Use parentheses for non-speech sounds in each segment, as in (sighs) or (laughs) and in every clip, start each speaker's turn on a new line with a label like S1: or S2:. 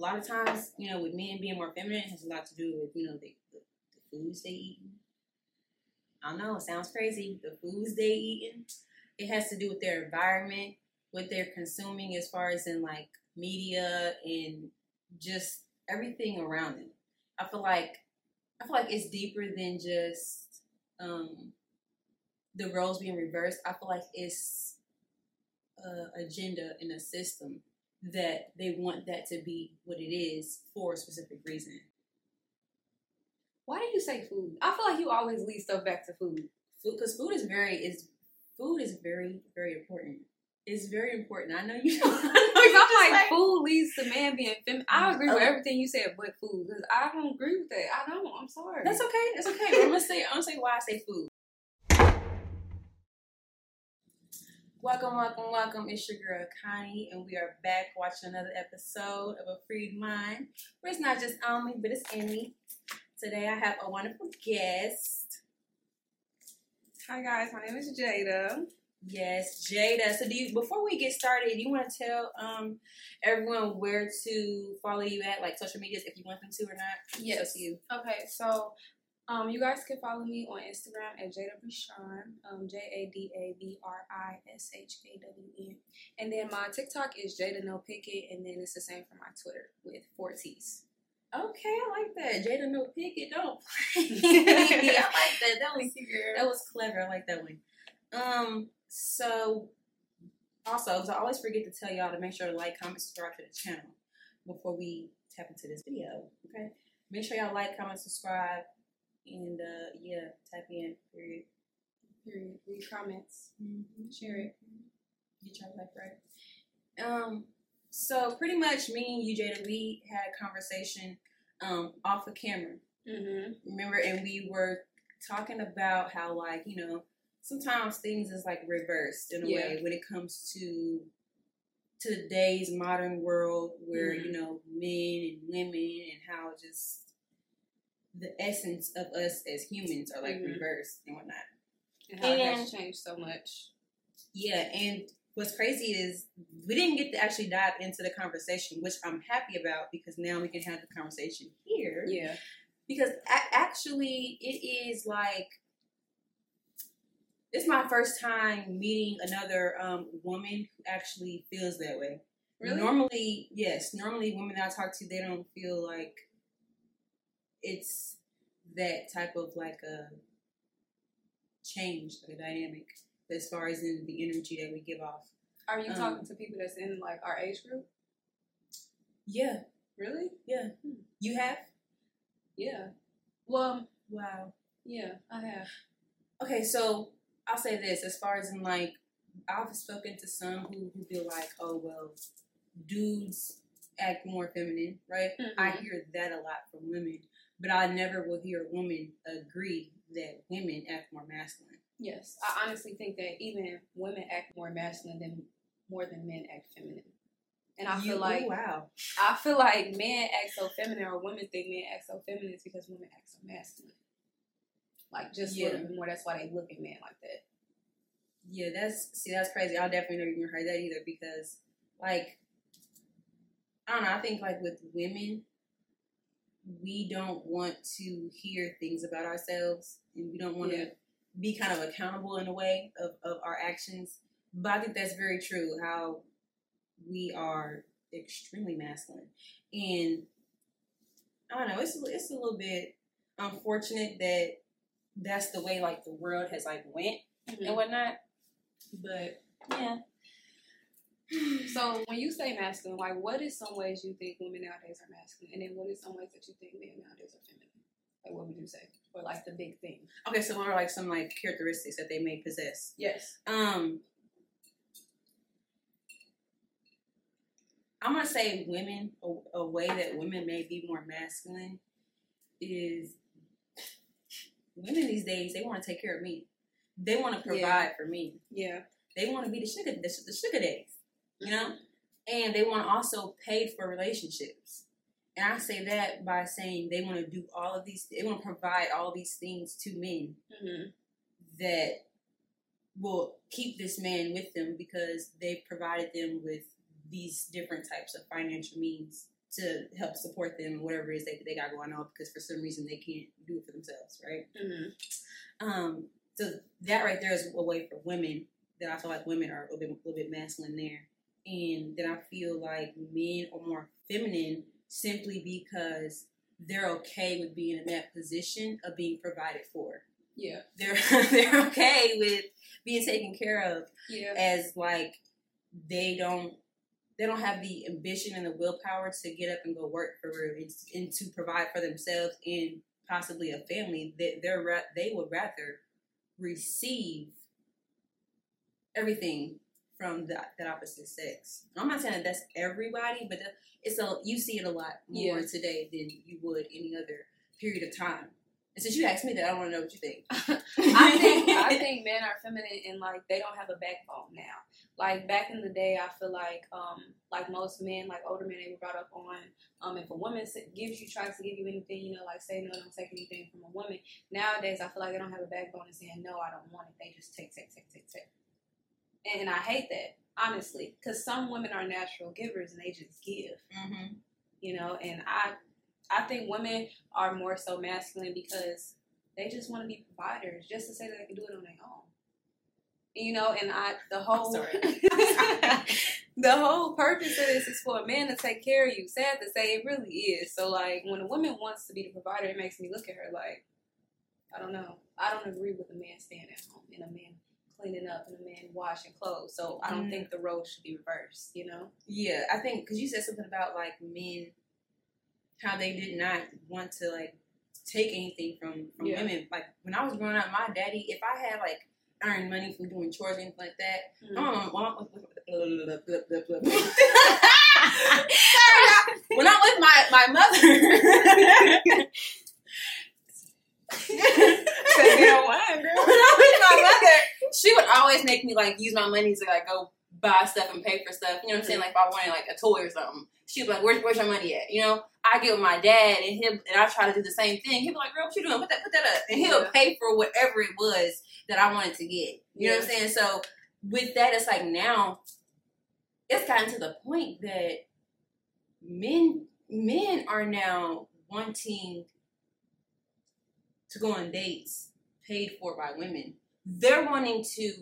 S1: a lot of times, you know, with men being more feminine, has a lot to do with you know the, the, the foods they eat. I don't know it sounds crazy. The foods they eating, it has to do with their environment, what they're consuming, as far as in like media and just everything around them. I feel like I feel like it's deeper than just um, the roles being reversed. I feel like it's a agenda in a system that they want that to be what it is for a specific reason.
S2: Why do you say food? I feel like you always lead stuff back to food.
S1: Food, because food is very is food is very very important. It's very important. I know you. (laughs) I
S2: I'm like,
S1: just
S2: food leads to man being feminine. I agree with
S1: Oh.
S2: everything you said, but food. Because I don't agree with that. I don't. I'm sorry.
S1: That's okay. That's okay. I'm gonna say I'm gonna say why I say food. Welcome, welcome, welcome. It's your girl Connie, and we are back watching another episode of A Freed Mind, where it's not just on me, but it's in me. Today I have a wonderful guest.
S2: Hi guys, my name is Jada.
S1: Yes, Jada. So, do you before we get started, do you want to tell um everyone where to follow you at, like social medias, if you want them to or not?
S2: Yes.
S1: It's up to you.
S2: Okay, so um, you guys can follow me on Instagram at Jada Brishawn, um, J A D A B R I S H A W N, and then my TikTok is Jada No Picket, and then it's the same for my Twitter with four T's.
S1: Okay, I like that. Jada no picket, don't play. (laughs) (laughs) I like that. That was that was clever. I like that one. Um, so also, so I always forget to tell y'all to make sure to like, comment, subscribe to the channel before we tap into this video. Okay, make sure y'all like, comment, subscribe, and uh, yeah, type in. Period.
S2: Period. Read comments.
S1: Share it. Get your life right. Um, so pretty much me and you, Jada, we had a conversation um off of camera.
S2: Mm-hmm.
S1: Remember, and we were talking about how like, you know, sometimes things is like reversed in a
S2: Yeah.
S1: way when it comes to today's modern world where,
S2: Mhm.
S1: you know, men and women and how just the essence of us as humans are like
S2: Mhm.
S1: reversed and whatnot.
S2: And how it
S1: And-
S2: has changed so much.
S1: Yeah, and what's crazy is we didn't get to actually dive into the conversation, which I'm happy about because now we can have the conversation here.
S2: Yeah.
S1: Because a- actually, it is like is my first time meeting another um, woman who actually feels that way.
S2: Really?
S1: Normally, yes. Normally, women that I talk to, they don't feel like it's that type of like a change, like a dynamic, as far as in the energy that we give off.
S2: Are you
S1: Um,
S2: talking to people that's in like our age group?
S1: Yeah,
S2: Really?
S1: yeah. You have?
S2: Yeah. Well,
S1: Wow.
S2: yeah, I have.
S1: Okay, so I'll say this as far as in like I've spoken to some who, who feel like, oh well, dudes act more feminine, right? I
S2: Mhm.
S1: hear that a lot from women, but I never will hear a woman agree that women act more masculine.
S2: Yes, I honestly think that even women act more masculine than more than men act feminine. And I
S1: You-
S2: feel like
S1: wow.
S2: I feel like men act so feminine or women think men act so feminine is because women act so masculine. Like just a
S1: Yeah.
S2: little bit more. That's why they look at men like that.
S1: Yeah, that's see, that's crazy. I definitely never even heard that either because, like, I don't know. I think like with women, we don't want to hear things about ourselves, and we don't want to
S2: Yeah.
S1: be kind of accountable in a way of of our actions. But I think that's very true. How we are extremely masculine, and I don't know. It's it's a little bit unfortunate that that's the way like the world has like went and mm-hmm. whatnot. But yeah,
S2: So when you say masculine, like what is some ways you think women nowadays are masculine, and then what is some ways that you think men nowadays are feminine? Like what would you say? Or like the big thing?
S1: okay. So what are like some like characteristics that they may possess?
S2: Yes.
S1: Um, I'm gonna say women. A, a way that women may be more masculine is women these days. They want to take care of me. They want to provide
S2: Yeah.
S1: for me.
S2: Yeah.
S1: They want to be the sugar, the, the sugar days, you know, and they want to also pay for relationships. And I say that by saying they want to do all of these. They want to provide all these things to men
S2: Mm-hmm.
S1: that will keep this man with them because they've provided them with these different types of financial means to help support them, whatever it is they, they got going on, because for some reason they can't do it for themselves, right?
S2: Mm-hmm.
S1: Um, so that right there is a way for women that I feel like women are a little bit, a little bit masculine there, and then I feel like men are more feminine simply because they're okay with being in that position of being provided for.
S2: Yeah.
S1: They're (laughs) they're okay with being taken care of
S2: Yeah.
S1: as like they don't they don't have the ambition and the willpower to get up and go work for real and, and to provide for themselves and possibly a family. They, they're they would rather receive everything from the, that opposite sex. I'm not saying that that's everybody, but that- it's a you see it a lot more
S2: Yeah.
S1: today than you would any other period of time. And since you asked me that, I don't want to know what you think. (laughs)
S2: I think I think men are feminine and like they don't have a backbone now. Like back in the day, I feel like um like most men, like older men, they were brought up on um if a woman gives you tries to give you anything, you know, like say no, don't take anything from a woman. Nowadays, I feel like they don't have a backbone and saying no, I don't want it. They just take, take, take, take, take. And, and I hate that honestly, because some women are natural givers and they just give
S1: hmm
S2: you know and i i think women are more so masculine because they just want to be providers just to say that they can do it on their own. You know and i the whole (laughs) the whole purpose of this is for a man to take care of you. Sad to say it really is. So like when a woman wants to be the provider it makes me look at her like i don't know. I don't agree with a man staying at home and a man cleaning up and a man washing clothes so i don't
S1: Mm.
S2: think the roles should be reversed you know
S1: Yeah, I think because you said something about like men, how they did not want to like take anything from from
S2: Yeah.
S1: women. Like when I was growing up, my daddy, if I had like earned money from doing chores and anything like that,
S2: Mm.
S1: mom- (laughs) when I'm with my my mother.
S2: Say no wine, girl. (laughs)
S1: when I'm with my mother, she would always make me like use my money to like go buy stuff and pay for stuff. You know what I'm saying? Mm-hmm. Like if I wanted like a toy or something, she'd be like, "Where's where's your money at?" You know, I get with my dad and him, and I try to do the same thing. He'd be like, "Girl, what you doing? Put that put that up," and he'll
S2: Yeah.
S1: pay for whatever it was that I wanted to get. You know what I'm saying? So with that, it's like now it's gotten to the point that men men are now wanting to go on dates paid for by women. They're wanting to.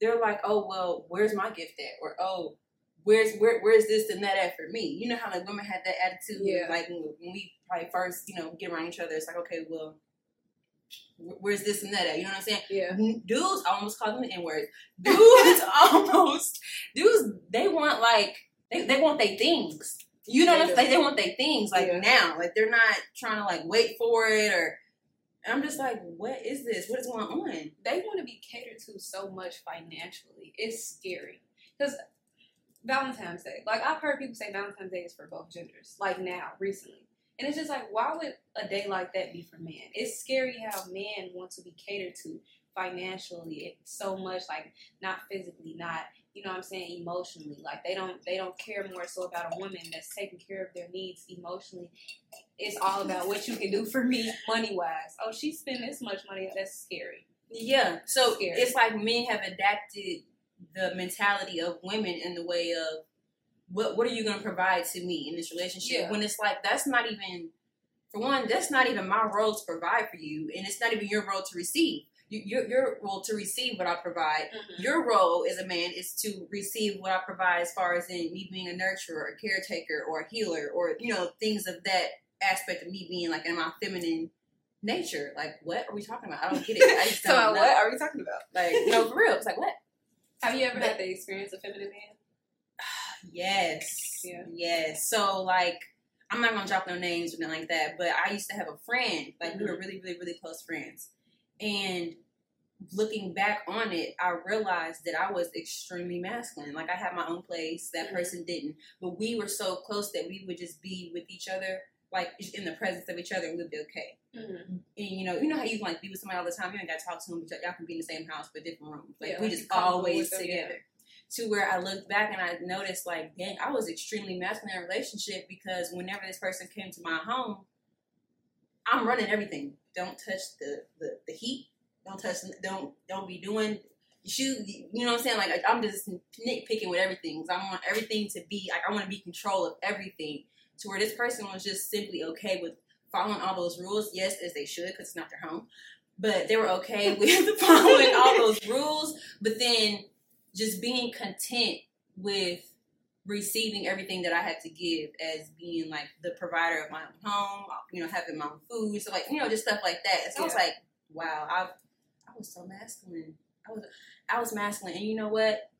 S1: They're like, oh well, where's my gift at? Or oh, where's where where's this and that at for me? You know how like women had that attitude.
S2: Yeah.
S1: Like when, when we like first you know get around each other, it's like okay, well, where's this and that at? You know what I'm saying?
S2: Yeah.
S1: dudes I almost call them the N word. Dudes (laughs) almost dudes they want like they, they want their things. You know
S2: They
S1: what I'm saying? They want their things like
S2: Yeah.
S1: now. Like they're not trying to like wait for it or I'm just like, what is this? What is going on?
S2: They want to be catered to so much financially. It's scary. Because Valentine's Day, like I've heard people say Valentine's Day is for both genders, like now, recently. And it's just like, why would a day like that be for men? It's scary how men want to be catered to financially so much, like not physically, not you know what I'm saying, emotionally. Like they don't they don't care more so about a woman that's taking care of their needs emotionally. It's all about what you can do for me money wise. Oh, she spent this much money. That's scary.
S1: Yeah. So
S2: Scary.
S1: it's like men have adapted the mentality of women in the way of what what are you gonna provide to me in this relationship?
S2: Yeah.
S1: When it's like that's not even for one, that's not even my role to provide for you, and it's not even your role to receive. You, your your role to receive what I provide. Mm-hmm. Your role as a man is to receive what I provide, as far as in me being a nurturer, a caretaker, or a healer, or you know things of that aspect of me being like in my feminine nature. Like, what are we talking about? I don't get it. I (laughs) just
S2: So
S1: don't know.
S2: what are we talking about?
S1: Like, no, for real. It's like, what?
S2: Have you ever had the experience of feminine man? (sighs)
S1: Yes.
S2: Yeah.
S1: Yes. So, like, I'm not going to drop no names or nothing like that, but I used to have a friend. Like, we mm-hmm. were really, really, really close friends. And looking back on it, I realized that I was extremely masculine. Like, I had my own place, that
S2: Mhm.
S1: person didn't. But we were so close that we would just be with each other, like, in the presence of each other, and we'd be okay.
S2: Mm-hmm.
S1: And you know, you know how you can like be with somebody all the time. You ain't got to talk to them, but y'all can be in the same house but different rooms. Like
S2: Yeah,
S1: we just always
S2: them,
S1: together. To where I looked back and I noticed, like, dang, I was extremely masculine in a relationship because whenever this person came to my home, I'm running everything. Don't touch the the, the heat. Don't touch. Don't don't be doing. Shoot, you know what I'm saying? Like I'm just nitpicking with everything. 'cause I want everything to be like I want to be control of everything. to where this person was just simply okay with following all those rules. Yes, as they should, because it's not their home. But they were okay (laughs) with following all those rules, but then just being content with receiving everything that I had to give as being like the provider of my own home, you know, having my own food, so like you know, just stuff like that. So I was like, wow, I I was so masculine. I was I was masculine, and you know what?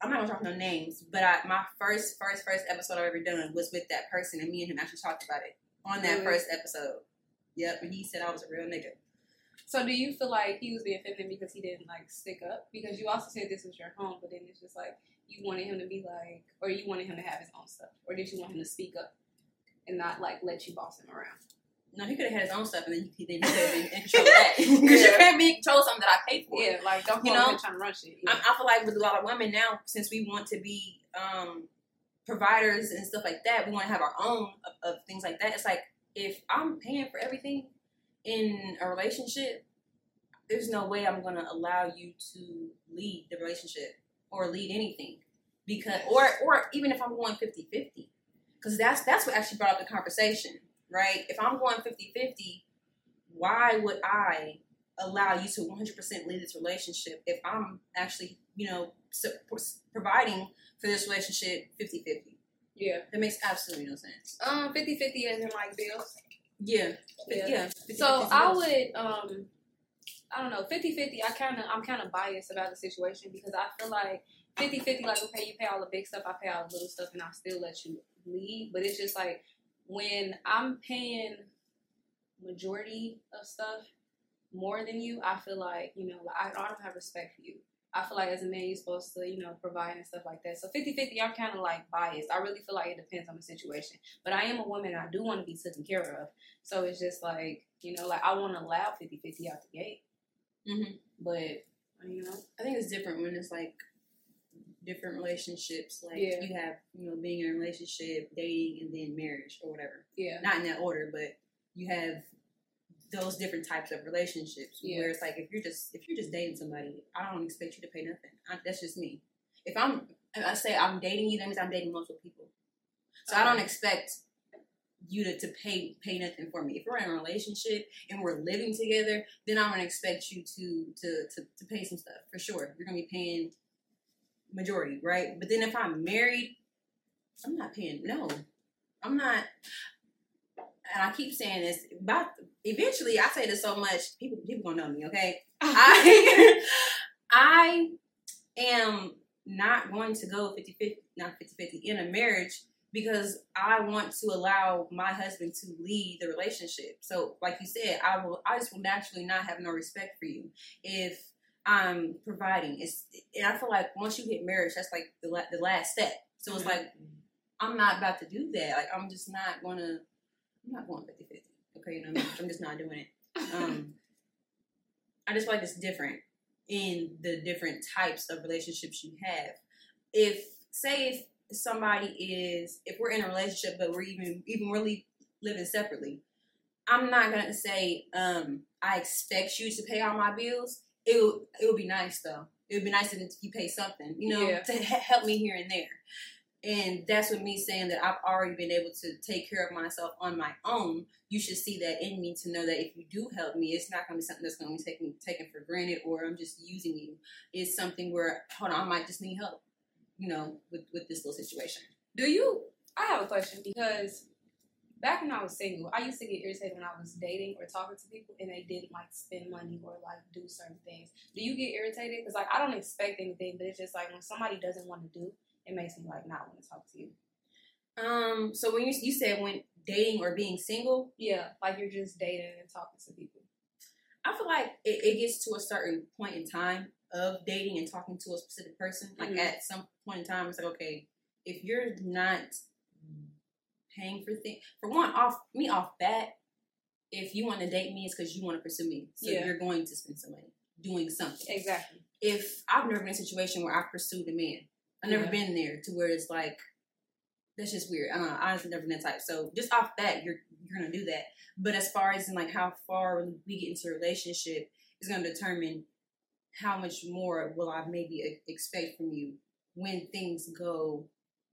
S1: I'm not gonna talk no names, but I my first first first episode I've ever done was with that person, and me and him actually talked about it on that
S2: Really?
S1: first episode. Yep, and he said I was a real nigga.
S2: So do you feel like he was being feminine because he didn't like stick up? Because you also said this was your home, but then it's just like you wanted him to be like, or you wanted him to have his own stuff, or did you want him to speak up and not like let you boss him around?
S1: No, he could have had his own stuff, and then he, then he could have been in control of (laughs) that. (laughs) Because you can't be in control of something that I paid for.
S2: Yeah, like don't
S1: You
S2: know trying to run shit.
S1: I, I feel like with a lot of women now, since we want to be um, providers and stuff like that, we want to have our own of, of things like that. It's like if I'm paying for everything in a relationship, there's no way I'm gonna allow you to lead the relationship or lead anything because or or even if I'm going 50-50 because that's that's what actually brought up the conversation right if I'm going 50-50 why would I allow you to 100% lead this relationship if I'm actually, you know, providing for this relationship 50 50.
S2: yeah.
S1: That makes absolutely no sense.
S2: Um, 50 50 as in like bills.
S1: Yeah.
S2: Yeah.
S1: Yeah.
S2: So I would, um, I don't know, 50 50. I kind of, I'm kind of biased about the situation because I feel like 50 50, like, okay, you pay all the big stuff, I pay all the little stuff, and I'll still let you lead. But it's just like when I'm paying majority of stuff more than you, I feel like, you know, I, I don't have respect for you. I feel like as a man, you're supposed to, you know, provide and stuff like that. So 50 50, I'm kind of like biased. I really feel like it depends on the situation. But I am a woman, and I do want to be taken care of. So it's just like, you know, like I want to allow 50 50 out the gate.
S1: hmm
S2: But, you know,
S1: I think it's different when it's like different relationships. Like
S2: Yeah.
S1: you have, you know, being in a relationship, dating, and then marriage or whatever.
S2: yeah.
S1: Not in that order, but you have those different types of relationships
S2: Yeah.
S1: where it's like if you're just if you're just dating somebody, I don't expect you to pay nothing. I, that's just me. If I'm if I say I'm dating you, that means I'm dating multiple people. So I don't expect you to, to pay pay nothing for me. If we're in a relationship and we're living together, then I'm gonna expect you to to to, to pay some stuff for sure. You're gonna be paying majority, right? But then if I'm married, I'm not paying. No, I'm not. And I keep saying this. About eventually, I say this so much, people people gonna know me. Okay, I (laughs) I am not going to go 50 50, not 50 50 in a marriage because I want to allow my husband to lead the relationship. So, like you said, I will. I just will naturally not have no respect for you if I'm providing. It's and I feel like once you hit marriage, that's like the la- the last step. So it's like I'm not about to do that. Like I'm just not gonna. I'm not going 50 50. Okay, you know, what I mean? I'm just not doing it. Um, I just feel like it's different in the different types of relationships you have. If say if somebody is if we're in a relationship but we're even even really living separately, I'm not gonna say um I expect you to pay all my bills. It would it would be nice though. It would be nice if you pay something, you know,
S2: Yeah.
S1: to he- help me here and there. And that's with me saying that I've already been able to take care of myself on my own. You should see that in me to know that if you do help me, it's not going to be something that's going to be taken taken for granted or I'm just using you. It's something where hold on, I might just need help, you know, with with this little situation.
S2: Do you? I have a question because back when I was single, I used to get irritated when I was dating or talking to people and they didn't like spend money or like do certain things. Do you get irritated? Because like I don't expect anything, but it's just like when somebody doesn't want to do, it makes me like not want to talk to you.
S1: Um, so when you you said when dating or being single,
S2: Yeah, like you're just dating and talking to people.
S1: I feel like it, it gets to a certain point in time of dating and talking to a specific person. Like
S2: Mhm.
S1: at some point in time, it's like okay, if you're not paying for things, for one, off me off bat, if you want to date me, it's because you want to pursue me. So
S2: Yeah.
S1: you're going to spend some money doing something.
S2: Exactly.
S1: If I've never been in a situation where I pursued a man, I've never
S2: Yeah.
S1: been there to where it's like that's just weird. I don't know. I honestly never been that type. So just off that, you're you're gonna do that. But as far as in like how far we get into a relationship is gonna determine how much more will I maybe expect from you when things go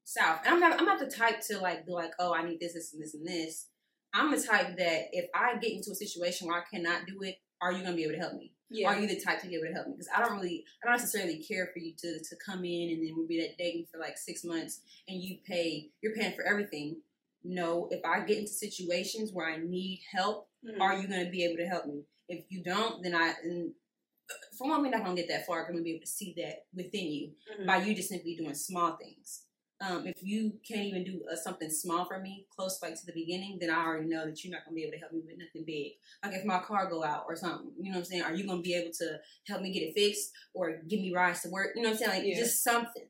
S1: south. And I'm not I'm not the type to like be like, oh, I need this, this, and this, and this. I'm the type that if I get into a situation where I cannot do it, are you gonna be able to help me?
S2: Yeah.
S1: Are you the type to be able to help me? Because I don't really, I don't necessarily care for you to to come in and then we'll be that dating for like six months and you pay, you're paying for everything. No, if I get into situations where I need help,
S2: Mhm.
S1: are you going to be able to help me? If you don't, then I, and for one, we're not to get that far. I'm going to be able to see that within you
S2: Mhm.
S1: by you just simply doing small things. Um, if you can't even do uh, something small for me, close like to the beginning, then I already know that you're not gonna be able to help me with nothing big. Like if my car go out or something, you know what I'm saying? Are you gonna be able to help me get it fixed or give me rides to work? You know what I'm saying? Like
S2: Yeah.
S1: just something,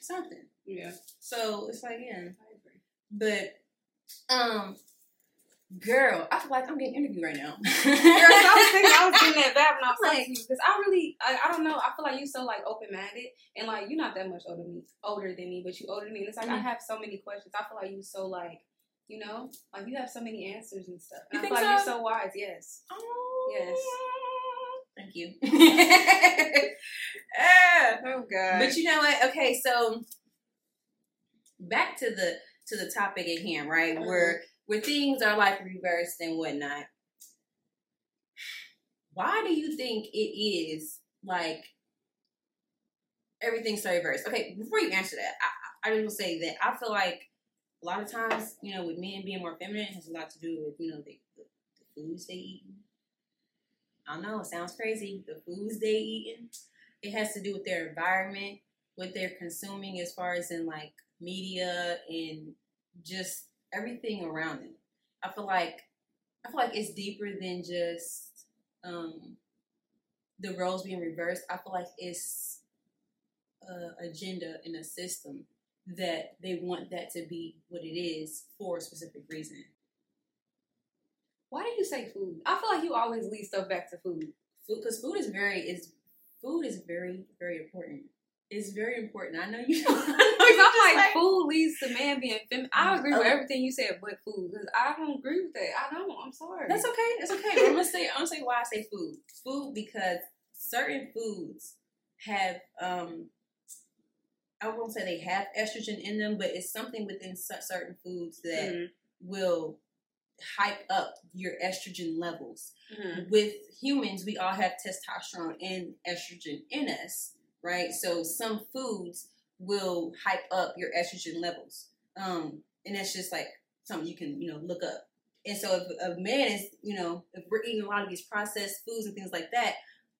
S1: something.
S2: Yeah.
S1: So it's like yeah,
S2: I agree.
S1: but um, girl, I feel like I'm getting interviewed right now.
S2: Girl, 'cause I was thinking I was (laughs) getting that vibe when I was like, because I really, I, I don't know, I feel like you're so like open minded and like you're not that much older than me, older than me, but you older than me. And it's like I
S1: Mhm.
S2: have so many questions. I feel like you're so like, you know, like you have so many answers and stuff. And
S1: You
S2: I
S1: think
S2: feel like
S1: so?
S2: you're so wise. Yes.
S1: Oh,
S2: Yes.
S1: Thank you. Ah. (laughs) (laughs)
S2: Oh God.
S1: But you know what? Okay, so back to the to the topic at hand, right?
S2: Mhm.
S1: Where where things are like reversed and whatnot. Why do you think it is like everything's so reversed? Okay, before you answer that, I, I I will say that I feel like a lot of times, you know, with men being more feminine, has a lot to do with you know the, the, the foods they eat. I don't know it sounds crazy. The foods they eating, it has to do with their environment, what they're consuming as far as in like media and just everything around it. I feel like I feel like it's deeper than just um, the roles being reversed. I feel like it's a agenda and a system that they want that to be what it is for a specific reason.
S2: Why do you say food? I feel like you always lead stuff back to food.
S1: Food, because food is very is food is very very important. It's very important. (laughs) (laughs) I know you.
S2: Because I'm
S1: just
S2: like, food leads to man being feminine. I agree with everything you said, but food. Because I don't agree with that. I don't. I'm sorry.
S1: That's okay. That's okay. I'm gonna say. I'm gonna say why I say food. Food because certain foods have. um I won't say they have estrogen in them, but it's something within certain foods that
S2: Mhm.
S1: will hype up your estrogen levels.
S2: Mhm.
S1: With humans, we all have testosterone and estrogen in us, right? So some foods will hype up your estrogen levels, um, and that's just like something you can you know look up. And so if a man is you know if we're eating a lot of these processed foods and things like that,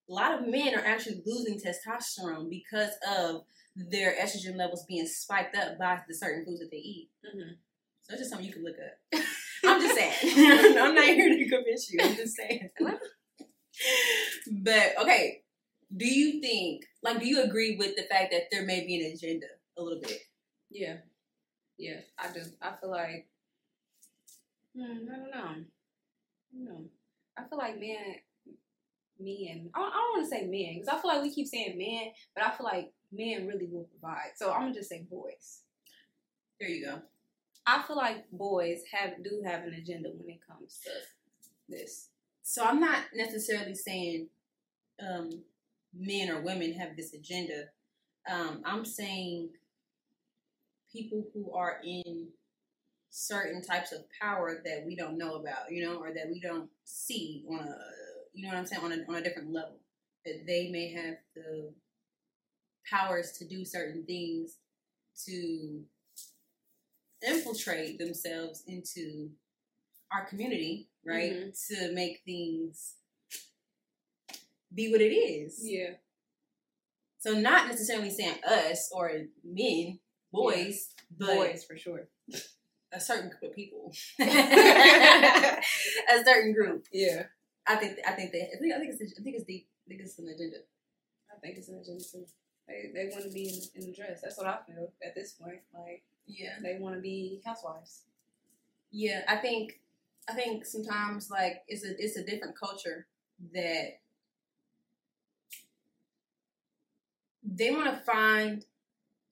S1: a lot of men are actually losing testosterone because of their estrogen levels being spiked up by the certain foods that they eat.
S2: Mhm.
S1: So it's just something you can look up. (laughs) I'm just saying. (laughs) I'm not here to convince you. I'm just saying. (laughs) but okay, do you think, like, do you agree with the fact that there may be an agenda a little bit?
S2: Yeah. Yeah, I do. I feel like, hmm, I don't know. I don't know. I feel like men, men, I don't, I don't want to say men, because I feel like we keep saying men, but I feel like men really will provide. So I'm going to just say boys.
S1: There you go.
S2: I feel like boys have do have an agenda when it comes to this.
S1: So I'm not necessarily saying um, men or women have this agenda. Um, I'm saying people who are in certain types of power that we don't know about, you know, or that we don't see on a, you know what I'm saying, on a, on a different level. That they may have the powers to do certain things to infiltrate themselves into our community, right? To make things be what it is.
S2: Yeah.
S1: So not necessarily saying us or men, boys, but
S2: boys for sure.
S1: a certain group of people, (laughs) a certain group.
S2: Yeah.
S1: I think I think they I think I think it's I think it's deep. I think it's an agenda.
S2: I think it's an agenda too. They they want to be in, in the dress. That's what I feel at this point. Like
S1: Yeah,
S2: they want to be housewives.
S1: yeah. I think I think sometimes like it's a it's a different culture that they want to find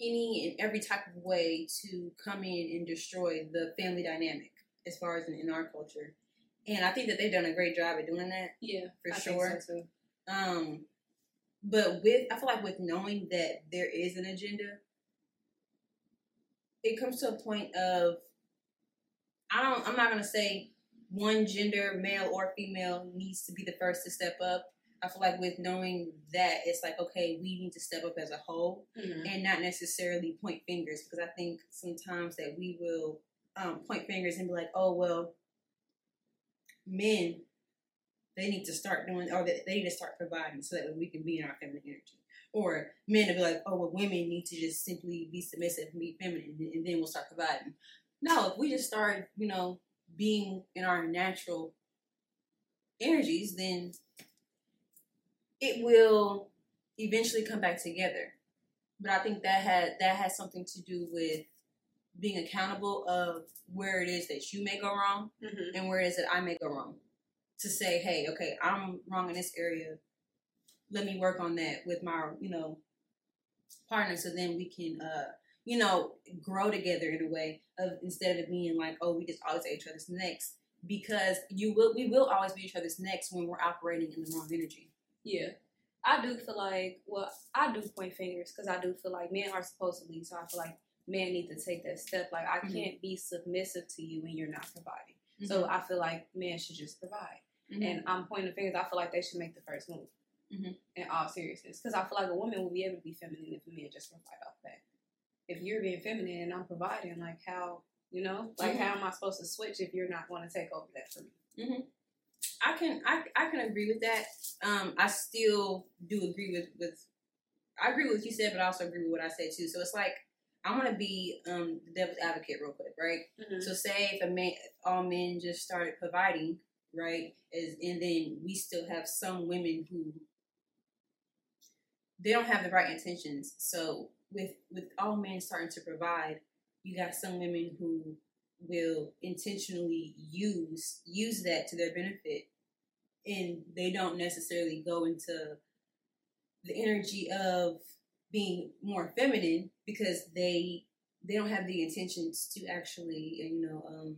S1: any and every type of way to come in and destroy the family dynamic as far as in, in our culture. And I think that they've done a great job at doing that.
S2: Yeah,
S1: For
S2: I think
S1: sure.
S2: so.
S1: Um, but with I feel like with knowing that there is an agenda, it comes to a point of I don't I'm not gonna say one gender, male or female, needs to be the first to step up. I feel like with knowing that, it's like, okay, we need to step up as a whole
S2: Mhm.
S1: and not necessarily point fingers because I think sometimes that we will um, point fingers and be like, oh, well, men, they need to start doing, or they they need to start providing so that we can be in our feminine energy. Or men to be like, oh, well, women need to just simply be submissive and be feminine and then we'll start providing. No, if we just start, you know, being in our natural energies, then it will eventually come back together. But I think that had that has something to do with being accountable of where it is that you may go wrong
S2: Mhm.
S1: and where it is that I may go wrong. To say, hey, okay, I'm wrong in this area. Let me work on that with my, you know, partner so then we can uh you know, grow together in a way of instead of being like, oh, we just always at each other's necks. Because you will we will always be each other's necks when we're operating in the wrong energy.
S2: Yeah. I do feel like, well, I do point fingers because I do feel like men are supposed to lead. So I feel like men need to take that step. Like, I
S1: Mhm.
S2: can't be submissive to you when you're not providing.
S1: Mm-hmm.
S2: So I feel like men should just provide.
S1: Mhm.
S2: And I'm pointing fingers. I feel like they should make the first move.
S1: Mhm.
S2: In all seriousness, because I feel like a woman will be able to be feminine if a man just provide off that. If you're being feminine and I'm providing, like how you know, like
S1: Mhm.
S2: how am I supposed to switch if you're not going to take over that for me?
S1: I can I, I can agree with that. Um, I still do agree with with I agree with what you said, but I also agree with what I said too. So it's like I want to be um the devil's advocate real quick, right?
S2: Mhm.
S1: So say if a man, if all men just started providing, right, is and then we still have some women who they don't have the right intentions. So with with all men starting to provide, you got some women who will intentionally use use that to their benefit, and they don't necessarily go into the energy of being more feminine because they they don't have the intentions to actually you know um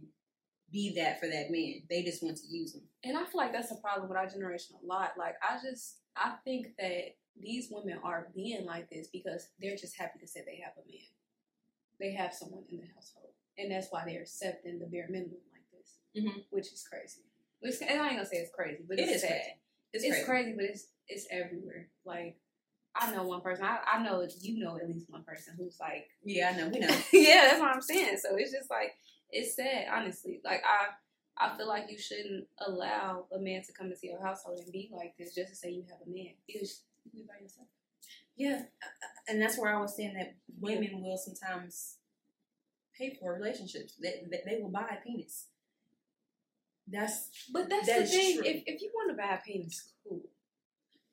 S1: be that for that man they just want to use them
S2: And I feel like that's a problem with our generation a lot. Like I just I think that these women are being like this because they're just happy to say they have a man. They have someone in the household. And that's why they're accepting the bare minimum like this.
S1: Mhm.
S2: Which is crazy. Which, I ain't gonna say it's crazy, but
S1: It
S2: it's
S1: is
S2: sad.
S1: crazy. it's,
S2: It's,
S1: crazy.
S2: crazy. but it's it's everywhere. Like I know one person. I, I know you know at least one person who's like
S1: yeah i know we know (laughs)
S2: yeah, that's what I'm saying. So it's just like it's sad, honestly. Like I I feel like you shouldn't allow a man to come into your household and be like this just to say you have a man. Because you by yourself.
S1: yeah and that's where i was saying that women will sometimes pay for relationships That they, they will buy a penis that's
S2: But that's
S1: That
S2: the thing.
S1: true.
S2: If if you want to buy a penis, cool.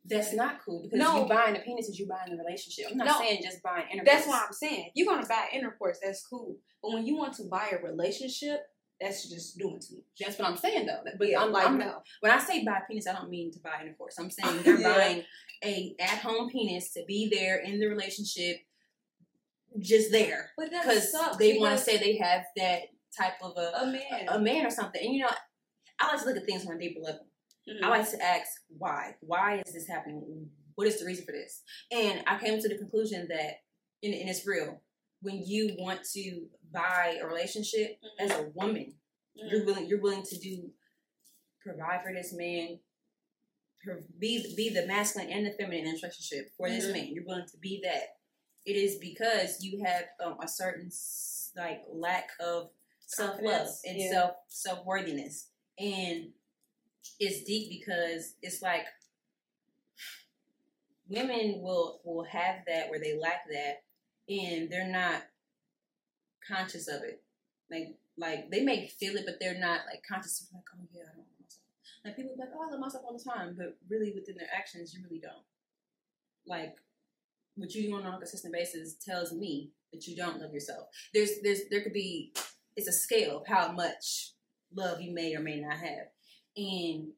S1: that's not cool because
S2: No.
S1: you buying a penis is you buying a relationship i'm not
S2: No.
S1: saying just buying intercourse
S2: That's what I'm saying. You're gonna buy intercourse, that's cool. But when you want to buy a relationship, that's just doing too much.
S1: that's what i'm saying though but
S2: Yeah,
S1: i'm
S2: like
S1: I'm,
S2: no.
S1: When I say buy penis, I don't mean to buy intercourse. I'm saying (laughs) they're
S2: Yeah.
S1: buying a at home penis to be there in the relationship, just there
S2: But
S1: because they want to say they have that type of a,
S2: a man.
S1: a man or something. And you know, I like to look at things on a deeper level.
S2: Mhm.
S1: I like to ask why. Why is this happening? What is the reason for this? And I came to the conclusion that, and, and it's real. When you want to buy a relationship as a woman,
S2: Mhm.
S1: you're willing you're willing to do provide for this man be be the masculine and the feminine in this relationship for this
S2: Mhm.
S1: man you're willing to be that it is because you have um, a certain like lack of self-love and
S2: yeah.
S1: self self-worthiness and it's deep because it's like women will will have that where they lack that and they're not conscious of it like like they may feel it, but they're not like conscious of like, oh yeah, I don't love myself. Like people like, oh, I love myself all the time, but really within their actions, you really don't. Like what you do on a consistent basis tells me that you don't love yourself. There's there's there could be it's a scale of how much love you may or may not have, and